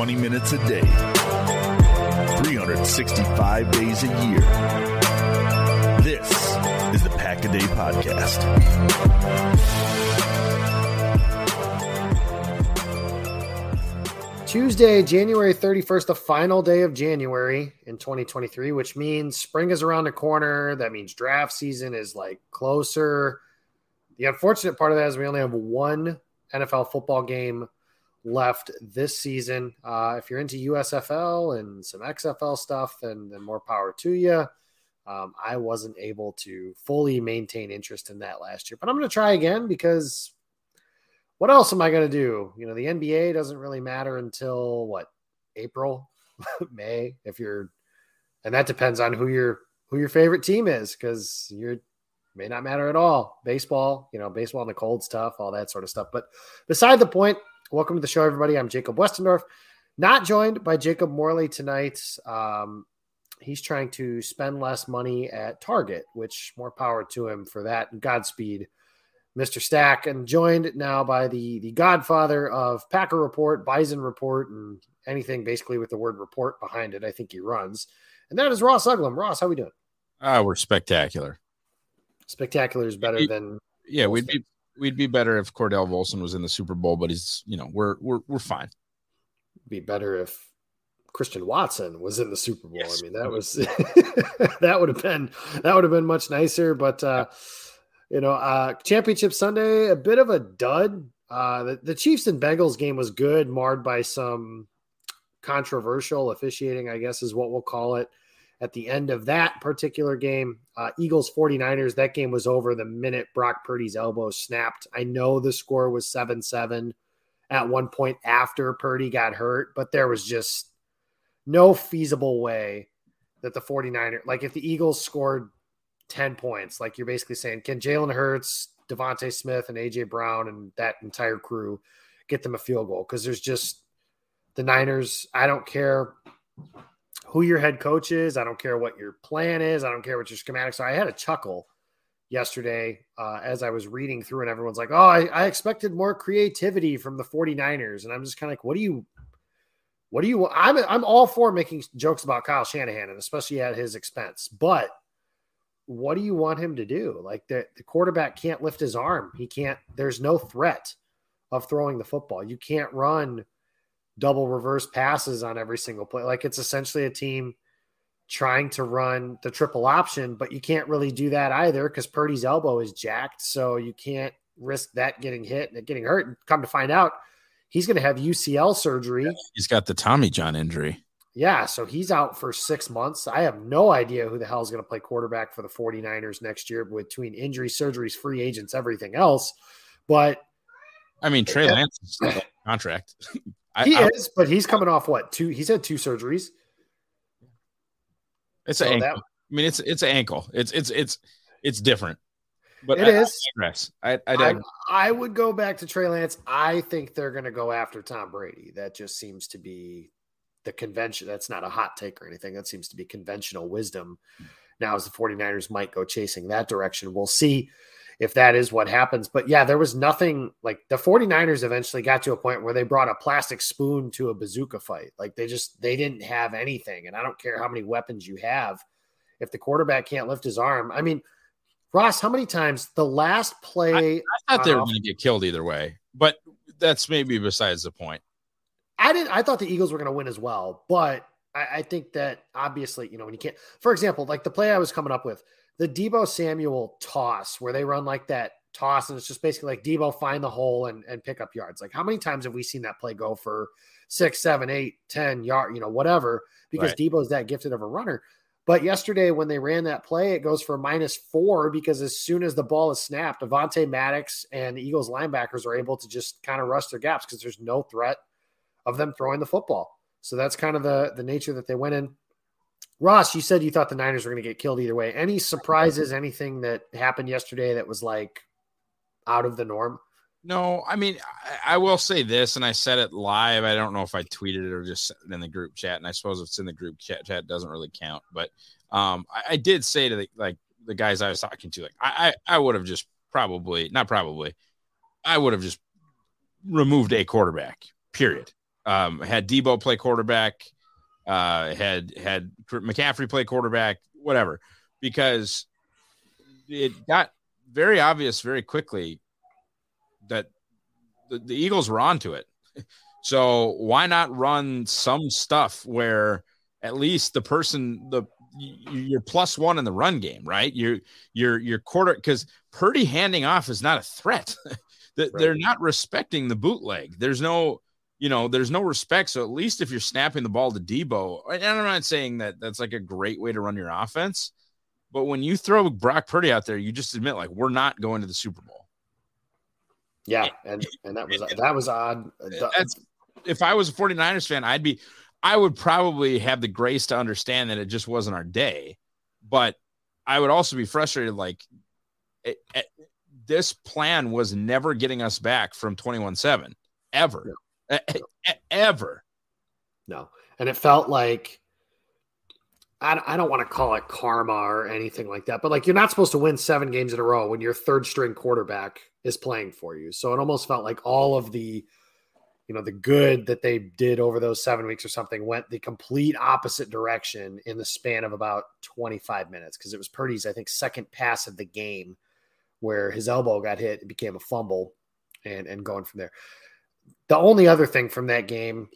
Twenty minutes a day, 365 days a year. This is the Pack a Day Podcast. Tuesday, January 31st, the final day of January in 2023, which means spring is around the corner. That means draft season is like closer. The unfortunate part of that is we only have one NFL football game left this season. Uh, if you're into USFL and some XFL stuff, then, then more power to you. Um, I wasn't able to fully maintain interest in that last year, but I'm going to try again because what else am I going to do? You know, the NBA doesn't really matter until what April, May, if you're, and that depends on who your who your favorite team is because you're may not matter at all. Baseball, you know, baseball in the cold stuff, all that sort of stuff. But beside the point, welcome to the show, everybody. I'm Jacob Westendorf, not joined by Jacob Morley tonight. Um, he's trying to spend less money at Target, which more power to him for that. And Godspeed Mr. Stack, and joined now by the the godfather of Packer Report, Bison Report, and anything basically with the word report behind it. I think he runs, and that is Ross Uglem. Ross, how we doing? Ah, we're spectacular. Spectacular is better than yeah. We'd be we'd be better if Cordell Volson was in the Super Bowl, but he's you know we're we're we're fine. Be better if Christian Watson was in the Super Bowl. Yes. I mean that was that would have been that would have been much nicer, but. uh you know, uh, championship Sunday, a bit of a dud. Uh, the, the Chiefs and Bengals game was good, marred by some controversial officiating, I guess is what we'll call it. At the end of that particular game, uh, Eagles 49ers, that game was over the minute Brock Purdy's elbow snapped. I know the score was 7 7 at one point after Purdy got hurt, but there was just no feasible way that the 49ers, like if the Eagles scored 10 points. Like you're basically saying, can Jalen Hurts, DeVonta Smith, and AJ Brown and that entire crew get them a field goal? Because there's just the Niners. I don't care who your head coach is. I don't care what your plan is. I don't care what your schematics are. I had a chuckle yesterday uh, as I was reading through, and everyone's like, oh, I, I expected more creativity from the 49ers. And I'm just kind of like, what do you. What do you? I'm I'm all for making jokes about Kyle Shanahan, and especially at his expense. But what do you want him to do? Like the, the quarterback can't lift his arm. He can't, there's no threat of throwing the football. You can't run double reverse passes on every single play. Like it's essentially a team trying to run the triple option, but you can't really do that either because Purdy's elbow is jacked. So you can't risk that getting hit and getting hurt. And come to find out, he's going to have UCL surgery. He's got the Tommy John injury. Yeah, so he's out for six months. I have no idea who the hell is going to play quarterback for the 49ers next year between injury, surgeries, free agents, everything else. But I mean, Trey Lance is contract. he I, is, but he's coming off what? Two he's had two surgeries. It's so an ankle. That, I mean, it's it's an ankle. It's it's it's it's different. But it I, is. I, I, I, I, would go back to Trey Lance. I think they're going to go after Tom Brady. That just seems to be the convention. That's not a hot take or anything. That seems to be conventional wisdom. Now, as the 49ers might go chasing that direction, we'll see if that is what happens. But yeah, there was nothing like the 49ers eventually got to a point where they brought a plastic spoon to a bazooka fight. Like they just, they didn't have anything. And I don't care how many weapons you have. If the quarterback can't lift his arm, I mean, Ross, how many times the last play? I, I thought they were going to get killed either way, but that's maybe besides the point. I didn't. I thought the Eagles were going to win as well, but I, I, think that obviously, you know, when you can't, for example, like the play I was coming up with, the Deebo Samuel toss, where they run like that toss, and it's just basically like Deebo find the hole and, and pick up yards. Like how many times have we seen that play go for six, seven, eight, ten yard, you know, whatever, because right. Deebo's that gifted of a runner. But yesterday, when they ran that play, it goes for minus four because as soon as the ball is snapped, Avonte Maddox and the Eagles linebackers are able to just kind of rush their gaps because there's no threat of them throwing the football. So that's kind of the the nature that they went in. Ross, you said you thought the Niners were going to get killed either way. Any surprises? Anything that happened yesterday that was like out of the norm? No, I mean, I, I, will say this, and I said it live. I don't know if I tweeted it or just in the group chat, and I suppose if it's in the group chat, chat doesn't really count. But um, I, I did say to the, like the guys I was talking to, like I, I, I would have just probably, not probably, I would have just removed a quarterback. Period. Um, had Deebo play quarterback, uh, had had McCaffrey play quarterback, whatever, because it got very obvious very quickly that the, the Eagles were onto it. So why not run some stuff where at least the person the you're plus one in the run game, right? You're you're you're quarter because Purdy handing off is not a threat. right. They're not respecting the bootleg. There's no you know, there's no respect. So at least if you're snapping the ball to Deebo, and I'm not saying that that's like a great way to run your offense, but when you throw Brock Purdy out there, you just admit like we're not going to the Super Bowl. Yeah, and and that was that was odd. That's, if I was a 49ers fan, I'd be I would probably have the grace to understand that it just wasn't our day, but I would also be frustrated like it, it, this plan was never getting us back from 21-7 ever. No. Ever. No. And it felt like I, I don't want to call it karma or anything like that, but like you're not supposed to win seven games in a row when your third string quarterback is playing for you. So it almost felt like all of the, you know, the good that they did over those seven weeks or something went the complete opposite direction in the span of about 25 minutes because it was Purdy's, I think, second pass of the game where his elbow got hit. It became a fumble and, and going from there. The only other thing from that game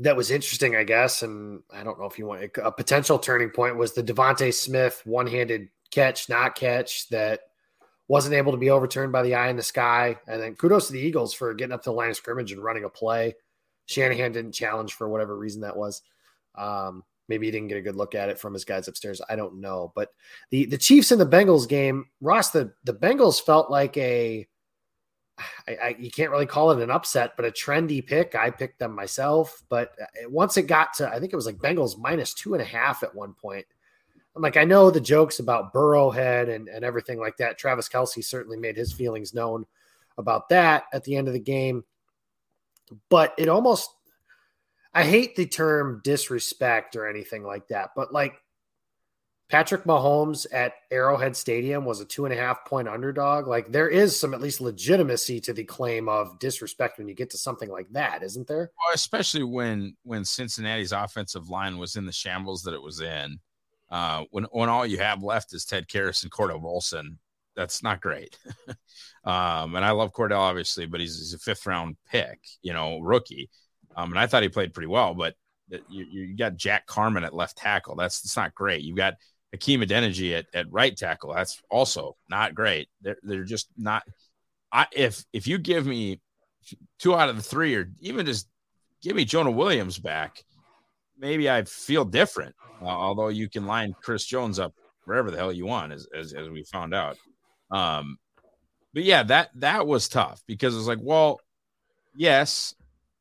that was interesting, I guess, and I don't know if you want a potential turning point was the DeVonta Smith one-handed catch, not catch that wasn't able to be overturned by the eye in the sky. And then kudos to the Eagles for getting up to the line of scrimmage and running a play. Shanahan didn't challenge for whatever reason that was. Um, maybe he didn't get a good look at it from his guys upstairs. I don't know. But the the Chiefs in the Bengals game, Ross, the the Bengals felt like a I, I, you can't really call it an upset, but a trendy pick. I picked them myself, but uh, once it got to, I think it was like Bengals minus two and a half at one point. I'm like, I know the jokes about Burrowhead and, and everything like that. Travis Kelce certainly made his feelings known about that at the end of the game, but it almost, I hate the term disrespect or anything like that, but like Patrick Mahomes at Arrowhead Stadium was a two and a half point underdog. Like there is some at least legitimacy to the claim of disrespect when you get to something like that, isn't there? Well, especially when when Cincinnati's offensive line was in the shambles that it was in. uh, when when all you have left is Ted Karras and Cordell Volson, that's not great. um, and I love Cordell obviously, but he's, he's, a fifth round pick, you know, rookie. Um, and I thought he played pretty well, but you, you got Jack Carman at left tackle. That's that's not great. You've got Hakeem Adeniji at, at right tackle. That's also not great. They're they're just not. I if if you give me two out of the three, or even just give me Jonah Williams back, maybe I feel different. Uh, although you can line Chris Jones up wherever the hell you want, as as, as we found out. Um, but yeah, that that was tough because it's like, well, yes,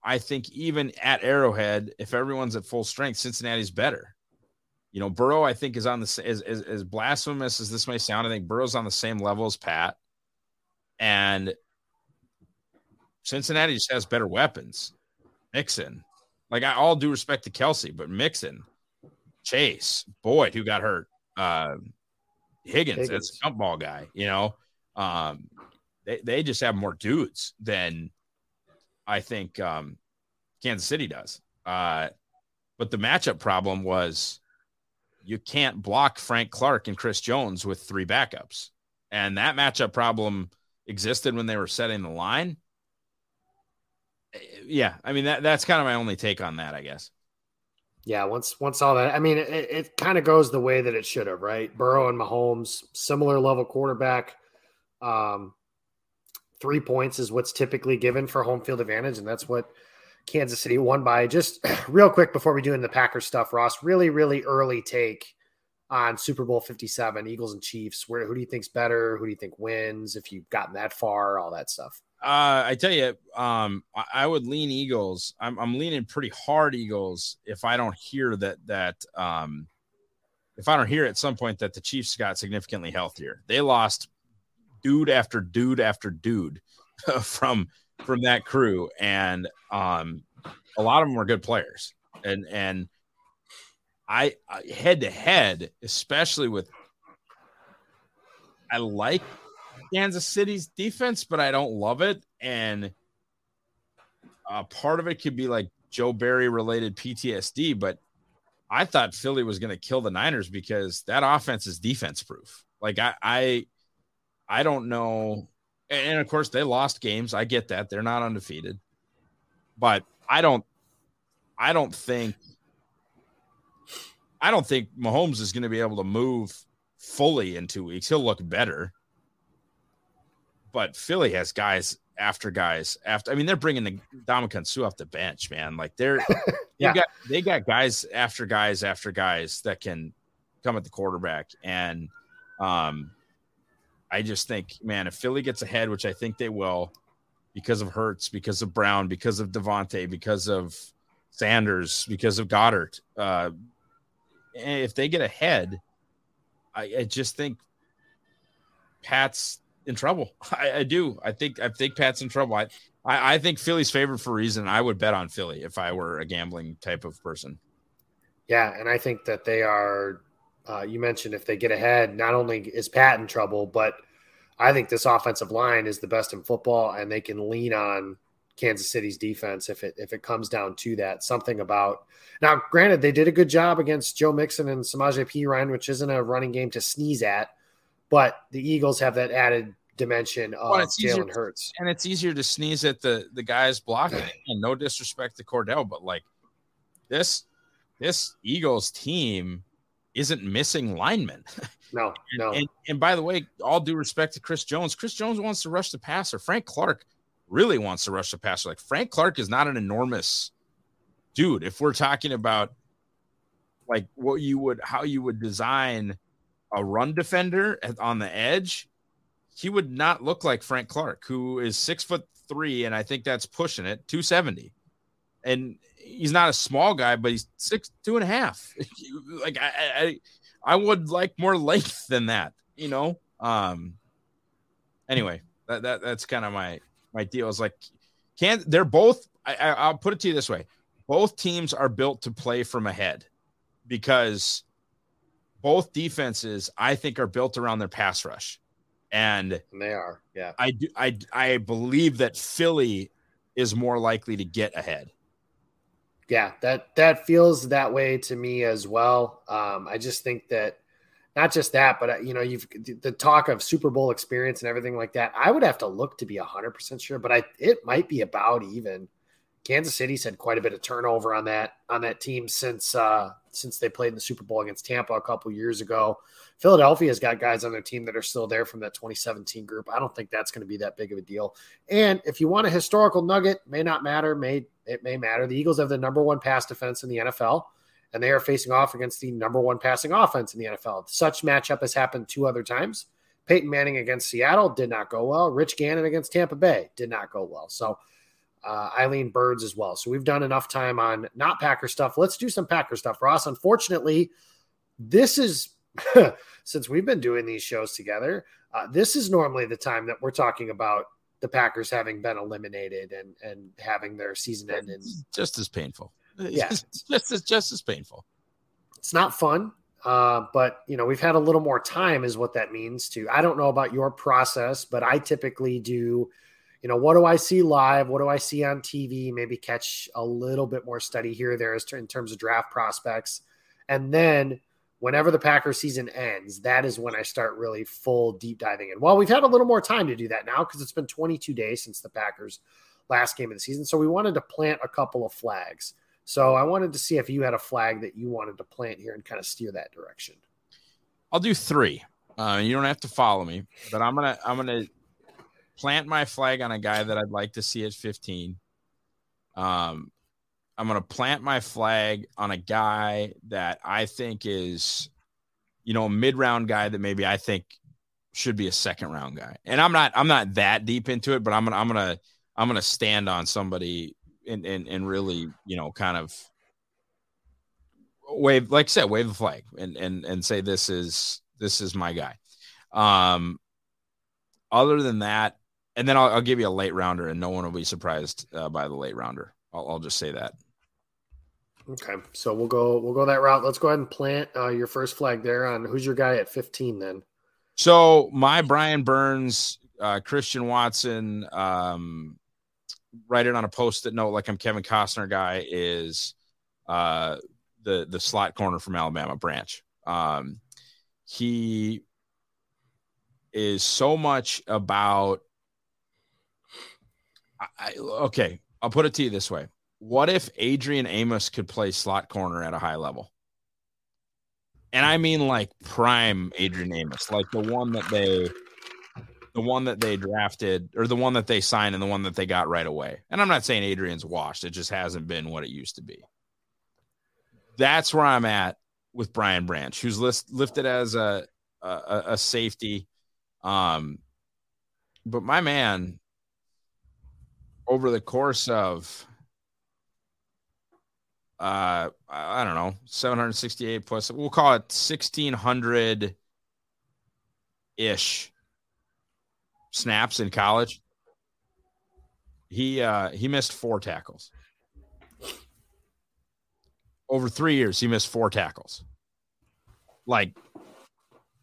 I think even at Arrowhead, if everyone's at full strength, Cincinnati's better. You know, Burrow, I think, is on the as, as, as blasphemous as this may sound. I think Burrow's on the same level as Pat, and Cincinnati just has better weapons. Mixon, like I all due respect to Kelce, but Mixon, Chase, Boyd, who got hurt, uh, Higgins, Higgins. that's a jump ball guy. You know, um, they they just have more dudes than I think um, Kansas City does. Uh, but the matchup problem was you can't block Frank Clark and Chris Jones with three backups. And that matchup problem existed when they were setting the line. Yeah, I mean that that's kind of my only take on that, I guess. Yeah, once once all that, I mean, it, it kind of goes the way that it should have, right? Burrow and Mahomes, similar level quarterback. Um, three points is what's typically given for home field advantage, and that's what Kansas City won by. Just real quick before we do in the Packers stuff, Ross, really, really early take on Super Bowl 57, Eagles and Chiefs. Where who do you think's better? Who do you think wins? If you've gotten that far, all that stuff. Uh, I tell you, um, I, I, would lean Eagles. I'm, I'm leaning pretty hard Eagles if I don't hear that that um, if I don't hear at some point that the Chiefs got significantly healthier. They lost dude after dude after dude from from that crew, and um, a lot of them were good players. And and I head to head, especially with I like Kansas City's defense, but I don't love it. And uh, part of it could be like Joe Barry related PTSD, but I thought Philly was going to kill the Niners because that offense is defense proof. Like I, I, I don't know and of course they lost games. I get that. They're not undefeated. But I don't I don't think I don't think Mahomes is going to be able to move fully in 2 weeks. He'll look better. But Philly has guys after guys after I mean they're bringing the Ndamukong Suh off the bench, man. Like they're yeah. they got they got guys after guys after guys that can come at the quarterback and um I just think, man, if Philly gets ahead, which I think they will, because of Hurts, because of Brown, because of DeVonta, because of Sanders, because of Goedert. uh, if they get ahead, I, I just think Pat's in trouble. I, I, do. I think I think Pat's in trouble. I, I, I think Philly's favored for a reason. I would bet on Philly if I were a gambling type of person. Yeah, and I think that they are uh, you mentioned if they get ahead, not only is Pat in trouble, but I think this offensive line is the best in football, and they can lean on Kansas City's defense if it if it comes down to that. Something about now, granted, they did a good job against Joe Mixon and Samaje Perine, which isn't a running game to sneeze at, but the Eagles have that added dimension of well, Jalen Hurts, and it's easier to sneeze at the the guys blocking. and no disrespect to Cordell, but like this this Eagles team isn't missing linemen. No, no. And, and by the way, all due respect to Chris Jones, Chris Jones wants to rush the passer. Frank Clark really wants to rush the passer. Like Frank Clark is not an enormous dude. If we're talking about like what you would, how you would design a run defender on the edge, he would not look like Frank Clark, who is six foot three, and I think that's pushing it, 270. And he's not a small guy, but he's six two and a half. like I, I, I would like more length than that, you know. Um. Anyway, that, that that's kind of my my deal. Is like, can they're both? I, I, I'll put it to you this way: both teams are built to play from ahead because both defenses, I think, are built around their pass rush, and, and they are. Yeah, I do. I I believe that Philly is more likely to get ahead. Yeah, that that feels that way to me as well. Um, I just think that not just that, but uh, you know, you've the talk of Super Bowl experience and everything like that. I would have to look to be hundred percent sure, but I it might be about even. Kansas City's had quite a bit of turnover on that on that team since uh, since they played in the Super Bowl against Tampa a couple years ago. Philadelphia's got guys on their team that are still there from that 2017 group. I don't think that's going to be that big of a deal. And if you want a historical nugget, may not matter, may it may matter. The Eagles have the number one pass defense in the NFL, and they are facing off against the number one passing offense in the NFL. Such matchup has happened two other times. Peyton Manning against Seattle did not go well. Rich Gannon against Tampa Bay did not go well. So uh, Eileen Birds as well. So we've done enough time on not Packer stuff. Let's do some Packer stuff, Ross. Unfortunately, this is since we've been doing these shows together. Uh, this is normally the time that we're talking about the Packers having been eliminated and and having their season end in just as painful. Yeah, just as just as painful. It's not fun. Uh, but you know, we've had a little more time, is what that means. To I don't know about your process, but I typically do you know, what do I see live? What do I see on TV? Maybe catch a little bit more study here there as in terms of draft prospects. And then whenever the Packers season ends, that is when I start really full deep diving in. Well, we've had a little more time to do that now because it's been 22 days since the Packers last game of the season. So we wanted to plant a couple of flags. So I wanted to see if you had a flag that you wanted to plant here and kind of steer that direction. I'll do three. Uh, you don't have to follow me, but I'm gonna I'm gonna plant my flag on a guy that I'd like to see at 15. Um, I'm going to plant my flag on a guy that I think is, you know, a mid round guy that maybe I think should be a second round guy. And I'm not, I'm not that deep into it, but I'm gonna, I'm gonna, I'm gonna stand on somebody and and and really, you know, kind of wave, like I said, wave the flag and and and say this is this is my guy. Um, other than that, and then I'll, I'll, give you a late rounder, and no one will be surprised uh, by the late rounder. I'll, I'll, just say that. Okay, so we'll go we'll go that route. Let's go ahead and plant uh, your first flag there on who's your guy at 15 then. So my Brian Burns, uh, Christian Watson, um, write it on a post-it note like I'm Kevin Costner guy is uh, the the slot corner from Alabama branch. Um, he is so much about I, okay, I'll put it to you this way: What if Adrian Amos could play slot corner at a high level? And I mean like prime Adrian Amos, like the one that they the one that they drafted or the one that they signed and the one that they got right away. And I'm not saying Adrian's washed, it just hasn't been what it used to be. That's where I'm at with Brian Branch, who's list, lifted as a, a, a safety. Um, but my man, over the course of uh I don't know, 768 plus we'll call it 1600 ish snaps in college. He uh he missed four tackles. Over 3 years he missed four tackles. Like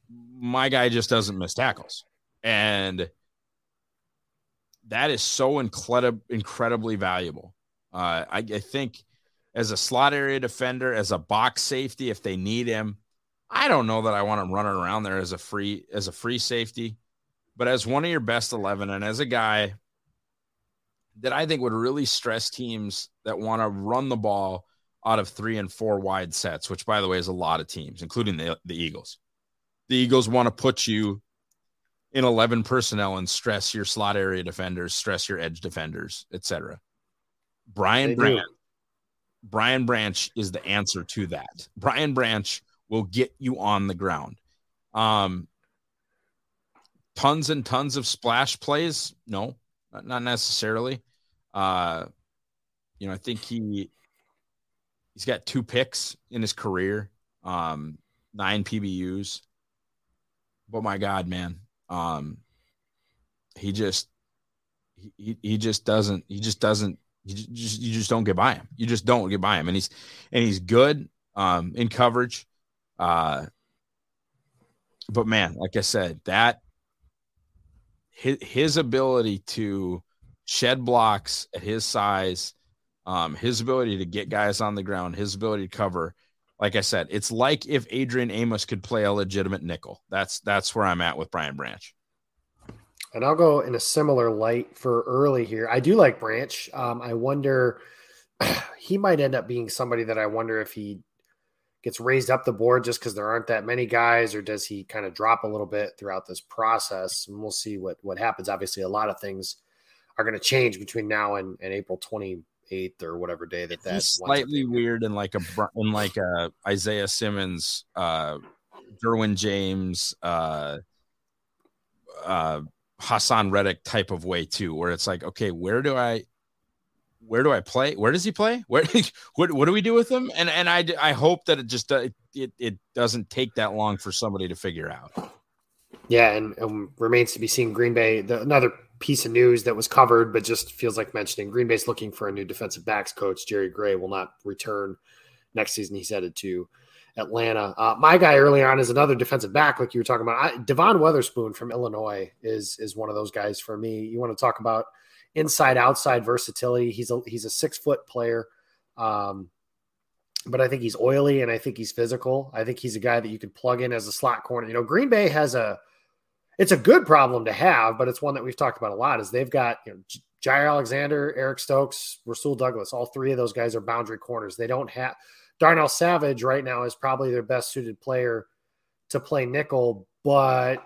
my guy just doesn't miss tackles. And that is so incredibly valuable. Uh, I, I think as a slot area defender, as a box safety, if they need him, I don't know that I want him running around there as a free as a free safety, but as one of your best eleven, and as a guy that I think would really stress teams that want to run the ball out of three and four wide sets, which by the way is a lot of teams, including the, the Eagles. The Eagles want to put you in 11 personnel and stress your slot area defenders, stress your edge defenders, etc. Brian Branch Brian Branch is the answer to that. Brian Branch will get you on the ground. Um tons and tons of splash plays? No, not, not necessarily. Uh you know, I think he he's got two picks in his career, um, nine PBUs. But my God, man, um, he just he, he just doesn't he just doesn't you just you just don't get by him. You just don't get by him, and he's and he's good um, in coverage. Uh, but man, like I said, that his his ability to shed blocks at his size, Um, his ability to get guys on the ground, his ability to cover. Like I said, it's like if Adrian Amos could play a legitimate nickel. That's that's where I'm at with Brian Branch. And I'll go in a similar light for early here. I do like Branch. Um, I wonder he might end up being somebody that I wonder if he gets raised up the board just because there aren't that many guys, or does he kind of drop a little bit throughout this process? And we'll see what what happens. Obviously, a lot of things are going to change between now and, and April 28th or whatever day that that's slightly weird and like a in like a Isaiah Simmons, uh, Derwin James, uh, uh, Haason Reddick type of way too, where it's like, okay, where do I, where do I play? Where does he play? Where, what, what do we do with him? And and I, I hope that it just it, it doesn't take that long for somebody to figure out. Yeah, and, and remains to be seen. Green Bay, the, another piece of news that was covered, but just feels like mentioning. Green Bay's looking for a new defensive backs coach. Jerry Gray will not return next season. He's headed to Atlanta. Uh, my guy earlier on is another defensive back, like you were talking about. I, Devon Witherspoon from Illinois is is one of those guys for me. You want to talk about inside outside versatility? He's a he's a six foot player, um, but I think he's oily and I think he's physical. I think he's a guy that you could plug in as a slot corner. You know, Green Bay has a it's a good problem to have, but it's one that we've talked about a lot. Is they've got you know Jaire Alexander, Eric Stokes, Rasul Douglas. All three of those guys are boundary corners. They don't have Darnell Savage right now is probably their best suited player to play nickel, but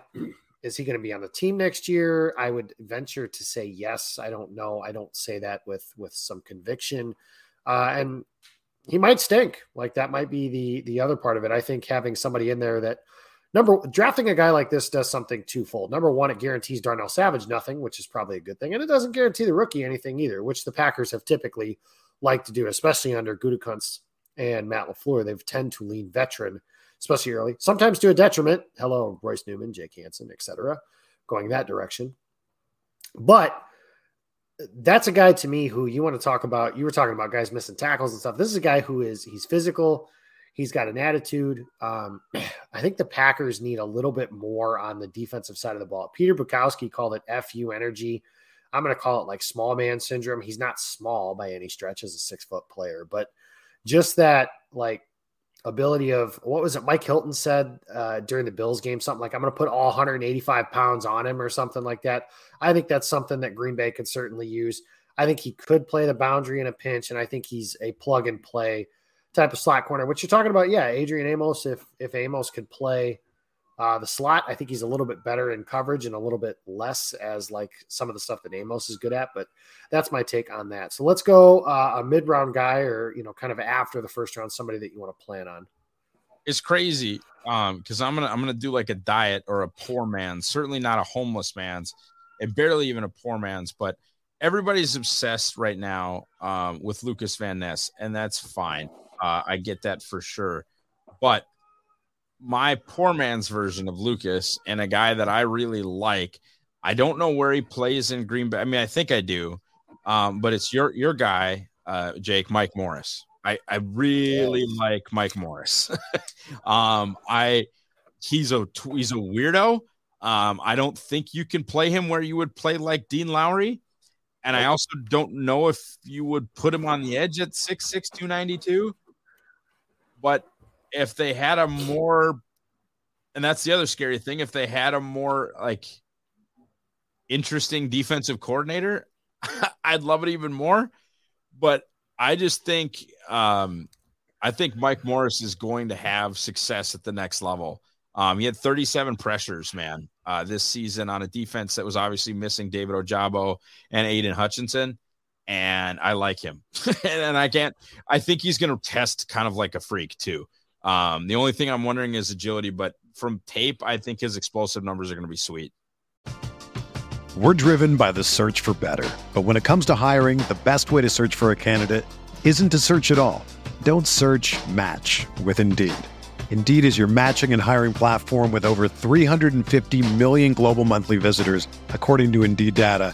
is he going to be on the team next year? I would venture to say yes. I don't know. I don't say that with with some conviction, uh, and he might stink. Like that might be the the other part of it. I think having somebody in there that number drafting a guy like this does something twofold. Number one, it guarantees Darnell Savage nothing, which is probably a good thing, and it doesn't guarantee the rookie anything either, which the Packers have typically liked to do, especially under Gutekunst and Matt LaFleur. They've tend to lean veteran, especially early, sometimes to a detriment. Hello, Royce Newman, Jake Hanson, etc., going that direction. But that's a guy to me who you want to talk about. You were talking about guys missing tackles and stuff. This is a guy who is he's physical. He's got an attitude. Um, I think the Packers need a little bit more on the defensive side of the ball. Peter Bukowski called it FU energy. I'm going to call it like small man syndrome. He's not small by any stretch as a six foot player, but just that like ability of what was it Mike Hilton said uh, during the Bills game something like I'm going to put all 185 pounds on him or something like that. I think that's something that Green Bay could certainly use. I think he could play the boundary in a pinch, and I think he's a plug and play type of slot corner. What you're talking about, yeah, Adrian Amos. If if Amos could play uh, the slot, I think he's a little bit better in coverage and a little bit less as like some of the stuff that Amos is good at. But that's my take on that. So let's go uh, a mid round guy or, you know, kind of after the first round, somebody that you want to plan on. It's crazy um because i'm gonna i'm gonna do like a diet or a poor man's certainly not a homeless man's and barely even a poor man's but everybody's obsessed right now um with lukas van ness and that's fine uh i get that for sure but my poor man's version of Lukas and a guy that I really like. I don't know where he plays in Green Bay. I mean, I think I do, um, but it's your your guy, uh, Jake Mike Morris. I I really like Mike Morris. um, I he's a he's a weirdo. Um, I don't think you can play him where you would play like Dean Lowry. And I also don't know if you would put him on the edge at 6'6, 292. But if they had a more and that's the other scary thing if they had a more like interesting defensive coordinator i'd love it even more. But i just think um i think mike morris is going to have success at the next level. Um he had 37 pressures man uh this season on a defense that was obviously missing david ojabo and aidan hutchinson and i like him and i can't i think he's going to test kind of like a freak too um, the only thing I'm wondering is agility, but from tape, I think his explosive numbers are going to be sweet. We're driven by the search for better. But when it comes to hiring, the best way to search for a candidate isn't to search at all. Don't search match with Indeed. Indeed is your matching and hiring platform with over 350 million global monthly visitors, according to Indeed data,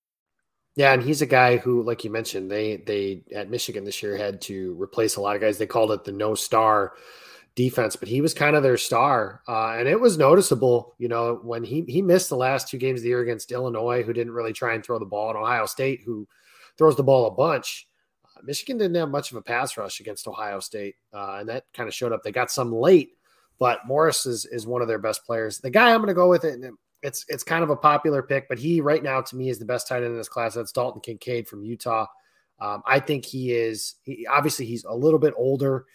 Yeah, and he's a guy who, like you mentioned, they they at Michigan this year had to replace a lot of guys. They called it the no star defense, but he was kind of their star, uh, and it was noticeable. You know, when he he missed the last two games of the year against Illinois, who didn't really try and throw the ball, and Ohio State, who throws the ball a bunch. Uh, Michigan didn't have much of a pass rush against Ohio State, uh, and that kind of showed up. They got some late, but Morris is is one of their best players. The guy I'm going to go with it, and it's it's kind of a popular pick, but he right now to me is the best tight end in this class. That's Dalton Kincaid from Utah. Um, I think he is. He, obviously, he's a little bit older.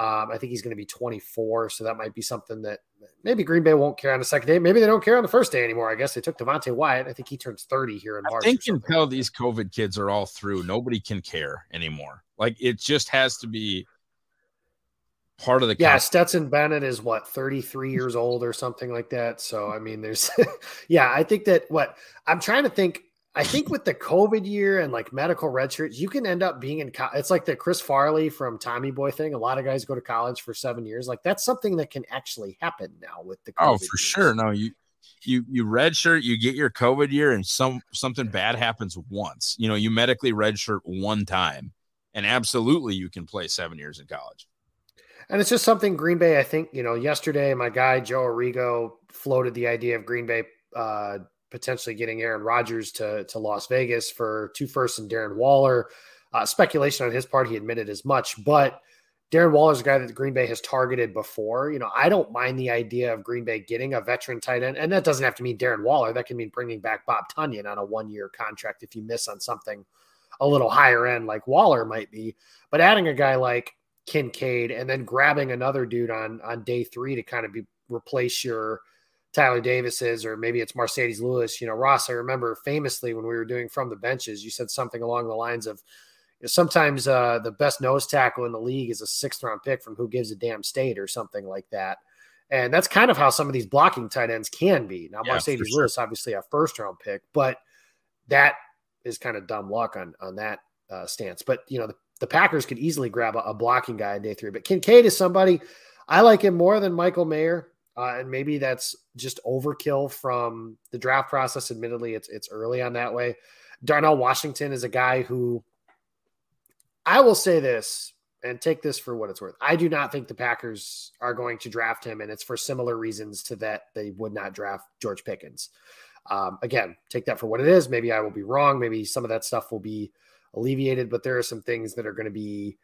Um, I think he's going to be 24, so that might be something that maybe Green Bay won't care on the second day. Maybe they don't care on the first day anymore. I guess they took Devonte Wyatt. I think he turns 30 here in March. I think until these COVID kids are all through, nobody can care anymore. Like it just has to be part of the yeah stetson bennett is what 33 years old or something like that so i mean there's yeah i think that what i'm trying to think i think with the covid year and like medical red shirts you can end up being in co- it's like the chris farley from tommy boy thing a lot of guys go to college for seven years like that's something that can actually happen now with the oh, COVID oh for years. sure no you you you redshirt, you get your COVID year, and some something bad happens once. You know, you medically redshirt one time, and absolutely you can play seven years in college. And it's just something Green Bay, I think, you know, yesterday my guy Joe Arrigo floated the idea of Green Bay uh, potentially getting Aaron Rodgers to, to Las Vegas for two firsts and Darren Waller. Uh, speculation on his part, he admitted as much, but Darren Waller is a guy that Green Bay has targeted before. You know, I don't mind the idea of Green Bay getting a veteran tight end, and that doesn't have to mean Darren Waller. That can mean bringing back Bob Tonyan on a one year contract if you miss on something a little higher end like Waller might be. But adding a guy like Kincaid, and then grabbing another dude on on day three to kind of be replace your Tyler Davis's, or maybe it's Marcedes Lewis. You know, Ross, I remember famously when we were doing from the benches, you said something along the lines of you know, sometimes uh, the best nose tackle in the league is a sixth round pick from who gives a damn state or something like that. And that's kind of how some of these blocking tight ends can be. Now, yeah, Marcedes sure. Lewis, obviously a first round pick, but that is kind of dumb luck on on that uh, stance. But you know, the the Packers could easily grab a, a blocking guy in day three. But Kincaid is somebody I like him more than Michael Mayer. Uh, and maybe that's just overkill from the draft process. Admittedly, it's it's early on that way. Darnell Washington is a guy who I will say this and take this for what it's worth. I do not think the Packers are going to draft him, and it's for similar reasons to that they would not draft George Pickens. Um, again, take that for what it is. Maybe I will be wrong. Maybe some of that stuff will be alleviated, but there are some things that are going to be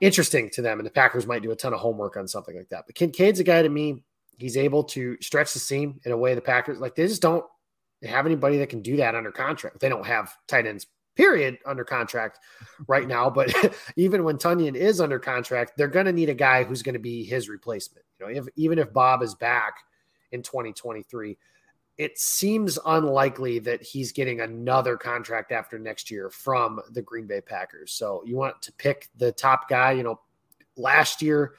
interesting to them, and the Packers might do a ton of homework on something like that. But Kincaid's a guy to me. He's able to stretch the seam in a way the Packers like they just don't have anybody that can do that under contract. They don't have tight ends period under contract right now. But even when Tonyan is under contract, they're going to need a guy who's going to be his replacement. You know, if, even if Bob is back in 2023, it seems unlikely that he's getting another contract after next year from the Green Bay Packers. So you want to pick the top guy. You know, last year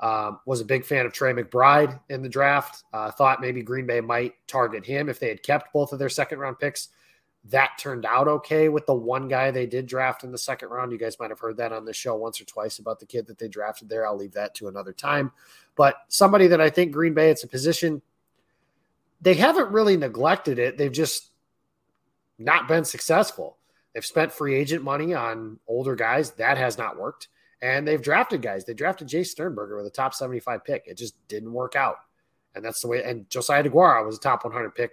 um, was a big fan of Trey McBride in the draft. Uh, thought maybe Green Bay might target him if they had kept both of their second round picks. That turned out okay with the one guy they did draft in the second round. You guys might have heard that on the show once or twice about the kid that they drafted there. I'll leave that to another time. But somebody that I think Green Bay, it's a position they haven't really neglected it. They've just not been successful. They've spent free agent money on older guys. That has not worked. And they've drafted guys. They drafted Jace Sternberger with a top 75 pick. It just didn't work out. And that's the way. And Josiah DeGuara was a top 100 pick.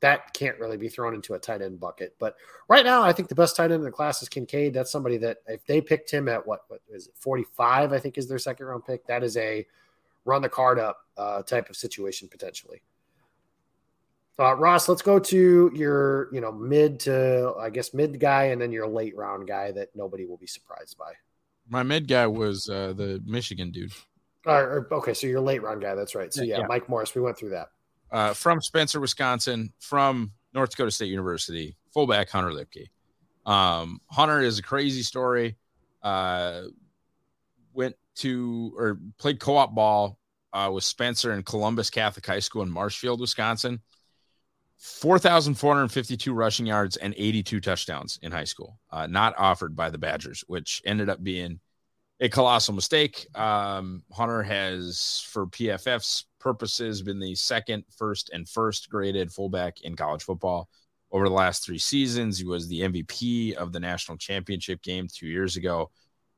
That can't really be thrown into a tight end bucket. But right now, I think the best tight end in the class is Kincaid. That's somebody that if they picked him at what, what is it, 45, I think is their second round pick. That is a run the card up uh, type of situation potentially. Uh, Ross, let's go to your, you know, mid to I guess mid guy, and then your late round guy that nobody will be surprised by. My mid guy was uh, the Michigan dude. Uh, okay, so your late round guy. That's right. So yeah, yeah. Mike Morris. We went through that. Uh, from Spencer, Wisconsin, from North Dakota State University, fullback Hunter Luepke. Um, Hunter is a crazy story. Uh, went to or played co-op ball uh, with Spencer in Columbus Catholic High School in Marshfield, Wisconsin. 4,452 rushing yards and 82 touchdowns in high school, uh, not offered by the Badgers, which ended up being a colossal mistake. Um, Hunter has, for PFF's purposes, been the second, first, and first graded fullback in college football over the last three seasons. He was the MVP of the national championship game two years ago.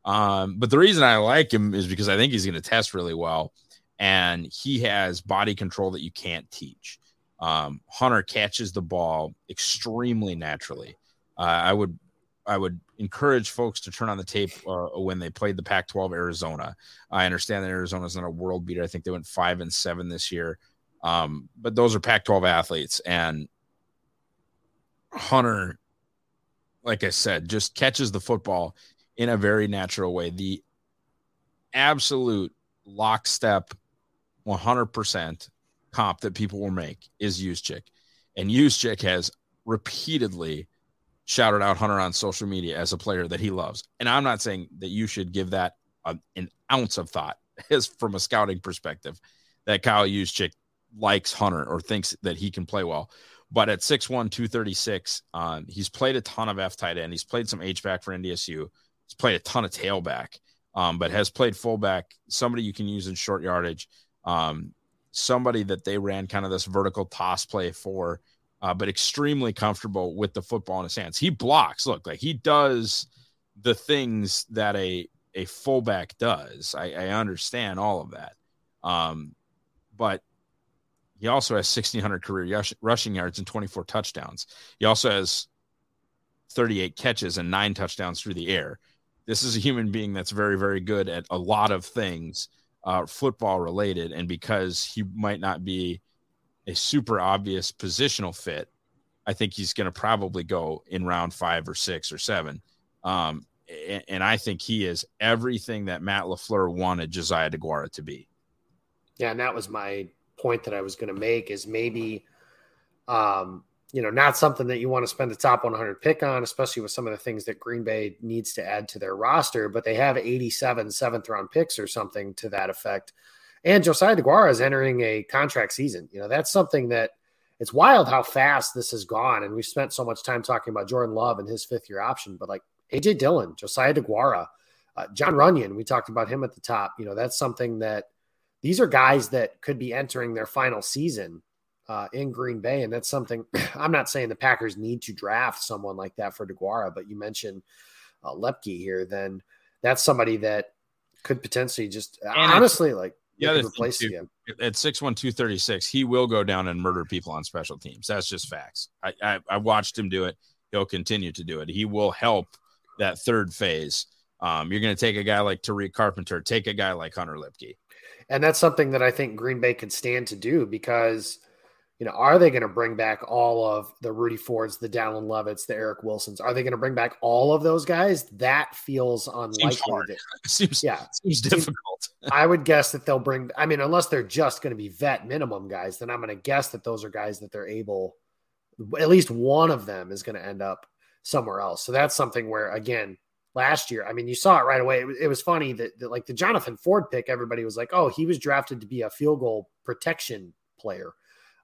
Um, but the reason I like him is because I think he's going to test really well, and he has body control that you can't teach. Um, Hunter catches the ball extremely naturally. Uh, I would I would encourage folks to turn on the tape uh, when they played the Pac-12 Arizona. I understand that Arizona is not a world beater. I think they went five and seven this year, um, but those are Pac-12 athletes, and Hunter, like I said, just catches the football in a very natural way. The absolute lockstep, one hundred percent comp that people will make is Juszczyk. And Juszczyk has repeatedly shouted out Hunter on social media as a player that he loves. And I'm not saying that you should give that a, an ounce of thought as from a scouting perspective that Kyle Juszczyk likes Hunter or thinks that he can play well. But at 6'1, 236, um, he's played a ton of F tight end. He's played some H back for NDSU. He's played a ton of tailback, um, but has played fullback, somebody you can use in short yardage. Um, somebody that they ran kind of this vertical toss play for, uh, but extremely comfortable with the football in his hands. He blocks. Look, like he does the things that a a fullback does. I, I understand all of that, um, but he also has 1,600 career rushing yards and 24 touchdowns. He also has 38 catches and nine touchdowns through the air. This is a human being that's very, very good at a lot of things uh, football related, and because he might not be a super obvious positional fit, I think he's going to probably go in round five or six or seven. Um, and, I think he is everything that Matt LaFleur wanted Josiah DeGuara to be. Yeah, and that was my point that I was going to make is maybe um, you know, not something that you want to spend the top 100 pick on, especially with some of the things that Green Bay needs to add to their roster. But they have 87 seventh round picks or something to that effect. And Josiah DeGuara is entering a contract season. You know, that's something that it's wild how fast this has gone. And we've spent so much time talking about Jordan Love and his fifth year option, but like AJ Dillon, Josiah DeGuara, uh, Jon Runyan, we talked about him at the top. You know, that's something that these are guys that could be entering their final season uh, in Green Bay, and that's something I'm not saying the Packers need to draft someone like that for DeGuara, but you mentioned uh, Luepke here, then that's somebody that could potentially just and honestly like yeah, replace him at six one two thirty six. He will go down and murder people on special teams. That's just facts. I, I I watched him do it. He'll continue to do it. He will help that third phase. Um, you're going to take a guy like Tariq Carpenter, take a guy like Hunter Luepke. And that's something that I think Green Bay could stand to do because you know, are they going to bring back all of the Rudy Fords, the Dallin Leavitt's, the Eric Wilsons? Are they going to bring back all of those guys? That feels unlikely. Seems, seems yeah, seems difficult. I would guess that they'll bring. I mean, unless they're just going to be vet minimum guys, then I'm going to guess that those are guys that they're able. At least one of them is going to end up somewhere else. So that's something where, again, last year, I mean, you saw it right away. It was, it was funny that, that like the Jonathan Ford pick, everybody was like, "Oh, he was drafted to be a field goal protection player."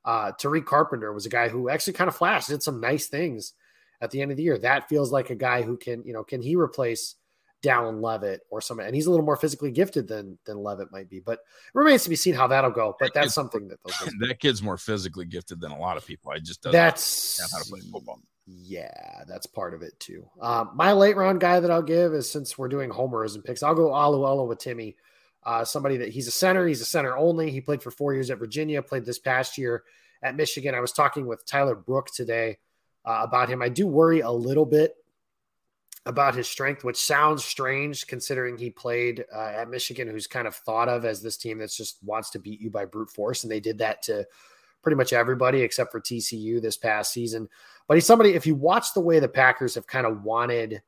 Uh, Tariq Carpenter was a guy who actually kind of flashed, did some nice things at the end of the year. That feels like a guy who can, you know, can he replace Dallin Leavitt or something? And he's a little more physically gifted than than Leavitt might be, but it remains to be seen how that'll go. But that's something that those that kid's more physically gifted than a lot of people. I just that's how to play football. Yeah, that's part of it too. Um, my late round guy that I'll give is since we're doing homers and picks, I'll go Olu Oluwatimi. Uh, somebody that he's a center, he's a center only. He played for four years at Virginia, played this past year at Michigan. I was talking with Tyler Brook today uh, about him. I do worry a little bit about his strength, which sounds strange considering he played uh, at Michigan, who's kind of thought of as this team that just wants to beat you by brute force. And they did that to pretty much everybody except for TCU this past season. But he's somebody, if you watch the way the Packers have kind of wanted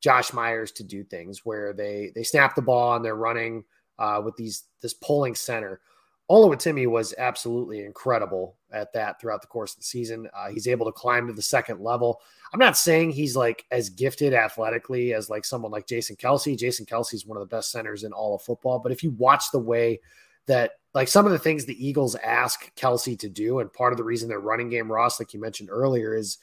Josh Myers to do things where they they snap the ball and they're running uh, with these this pulling center. Oluwatimi was absolutely incredible at that throughout the course of the season. Uh, he's able to climb to the second level. I'm not saying he's like as gifted athletically as like someone like Jason Kelce. Jason Kelce is one of the best centers in all of football. But if you watch the way that like some of the things the Eagles ask Kelce to do, and part of the reason their running game, Ross, like you mentioned earlier, is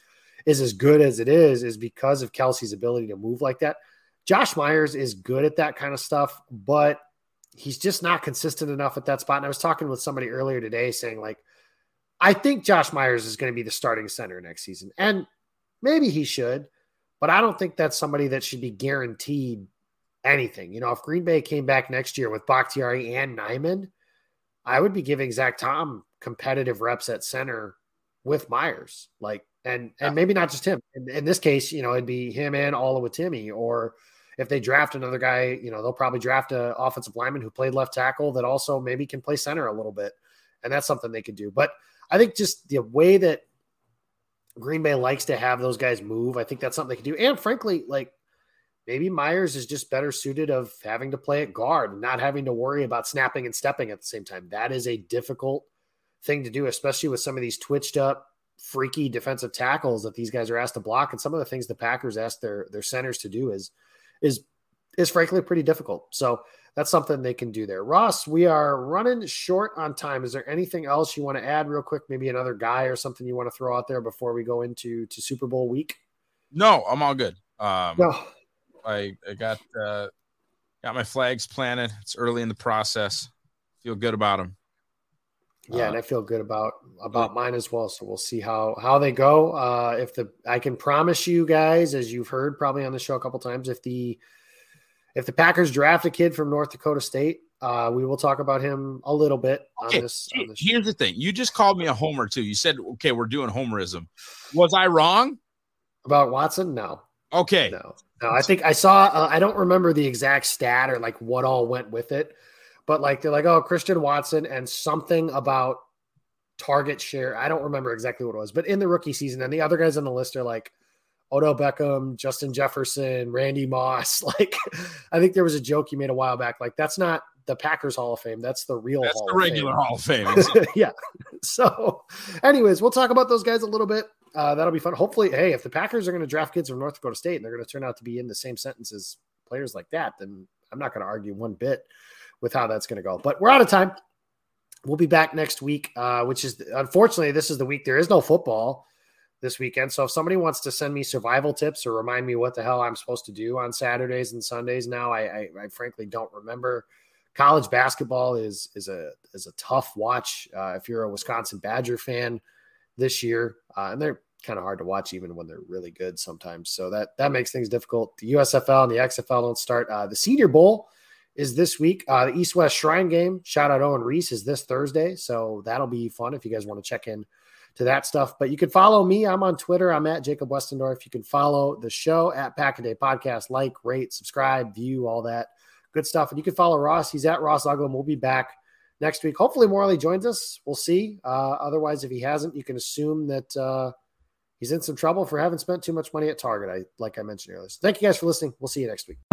is as good as it is, is because of Kelce's ability to move like that. Josh Myers is good at that kind of stuff, but he's just not consistent enough at that spot. And I was talking with somebody earlier today saying, like, I think Josh Myers is going to be the starting center next season. And maybe he should, but I don't think that's somebody that should be guaranteed anything. You know, if Green Bay came back next year with Bakhtiari and Nijman, I would be giving Zach Tom competitive reps at center with Myers. Like, and and maybe not just him. In, in this case, you know, it'd be him and Oluwatimi, or if they draft another guy, you know, they'll probably draft an offensive lineman who played left tackle that also maybe can play center a little bit, and that's something they could do. But I think just the way that Green Bay likes to have those guys move, I think that's something they can do. And frankly, like maybe Myers is just better suited of having to play at guard and not having to worry about snapping and stepping at the same time. That is a difficult thing to do, especially with some of these twitched up, freaky defensive tackles that these guys are asked to block. And some of the things the Packers ask their their centers to do is is is frankly pretty difficult. So that's something they can do there. Ross, we are running short on time. Is there anything else you want to add real quick? Maybe another guy or something you want to throw out there before we go into to Super Bowl week? No, I'm all good. Um, no. I, I got uh, got my flags planted. It's early in the process. Feel good about them. Yeah, uh, and I feel good about about mine as well. So we'll see how how they go. Uh, if the I can promise you guys, as you've heard probably on the show a couple times, if the if the Packers draft a kid from North Dakota State, uh, we will talk about him a little bit okay. on this. On this Here's the thing: you just called me a homer too. You said, "Okay, we're doing homerism." Was I wrong about Watson? No. Okay. No. No. I think I saw. Uh, I don't remember the exact stat or like what all went with it but like they're like, oh, Christian Watson and something about target share. I don't remember exactly what it was, but in the rookie season, and the other guys on the list are like Odell Beckham, Justin Jefferson, Randy Moss. Like, I think there was a joke you made a while back. Like, that's not the Packers Hall of Fame. That's the real. That's Hall the regular Fame. Hall of Fame. yeah. So, anyways, we'll talk about those guys a little bit. Uh, that'll be fun. Hopefully, hey, if the Packers are going to draft kids from North Dakota State and they're going to turn out to be in the same sentences players like that, then I'm not going to argue one bit with how that's going to go. But we're out of time. We'll be back next week, uh, which is unfortunately this is the week there is no football this weekend. So if somebody wants to send me survival tips or remind me what the hell I'm supposed to do on Saturdays and Sundays now, I, I, I frankly don't remember. College basketball is is a is a tough watch uh, if you're a Wisconsin Badger fan this year, uh, and they're kind of hard to watch even when they're really good sometimes. So that that makes things difficult. The USFL and the XFL don't start. Uh, the Senior Bowl is this week. Uh, the East West Shrine game, shout out Owen Reese, is this Thursday. So that'll be fun if you guys want to check in to that stuff. But you can follow me. I'm on Twitter. I'm at Jacob Westendorf. You can follow the show at Pack a Day Podcast. Like, rate, subscribe, view, all that good stuff. And you can follow Ross. He's at Ross Uglem. We'll be back next week. Hopefully, Morley joins us. We'll see. Uh, otherwise, if he hasn't, you can assume that uh, he's in some trouble for having spent too much money at Target. I like I mentioned earlier. So thank you guys for listening. We'll see you next week.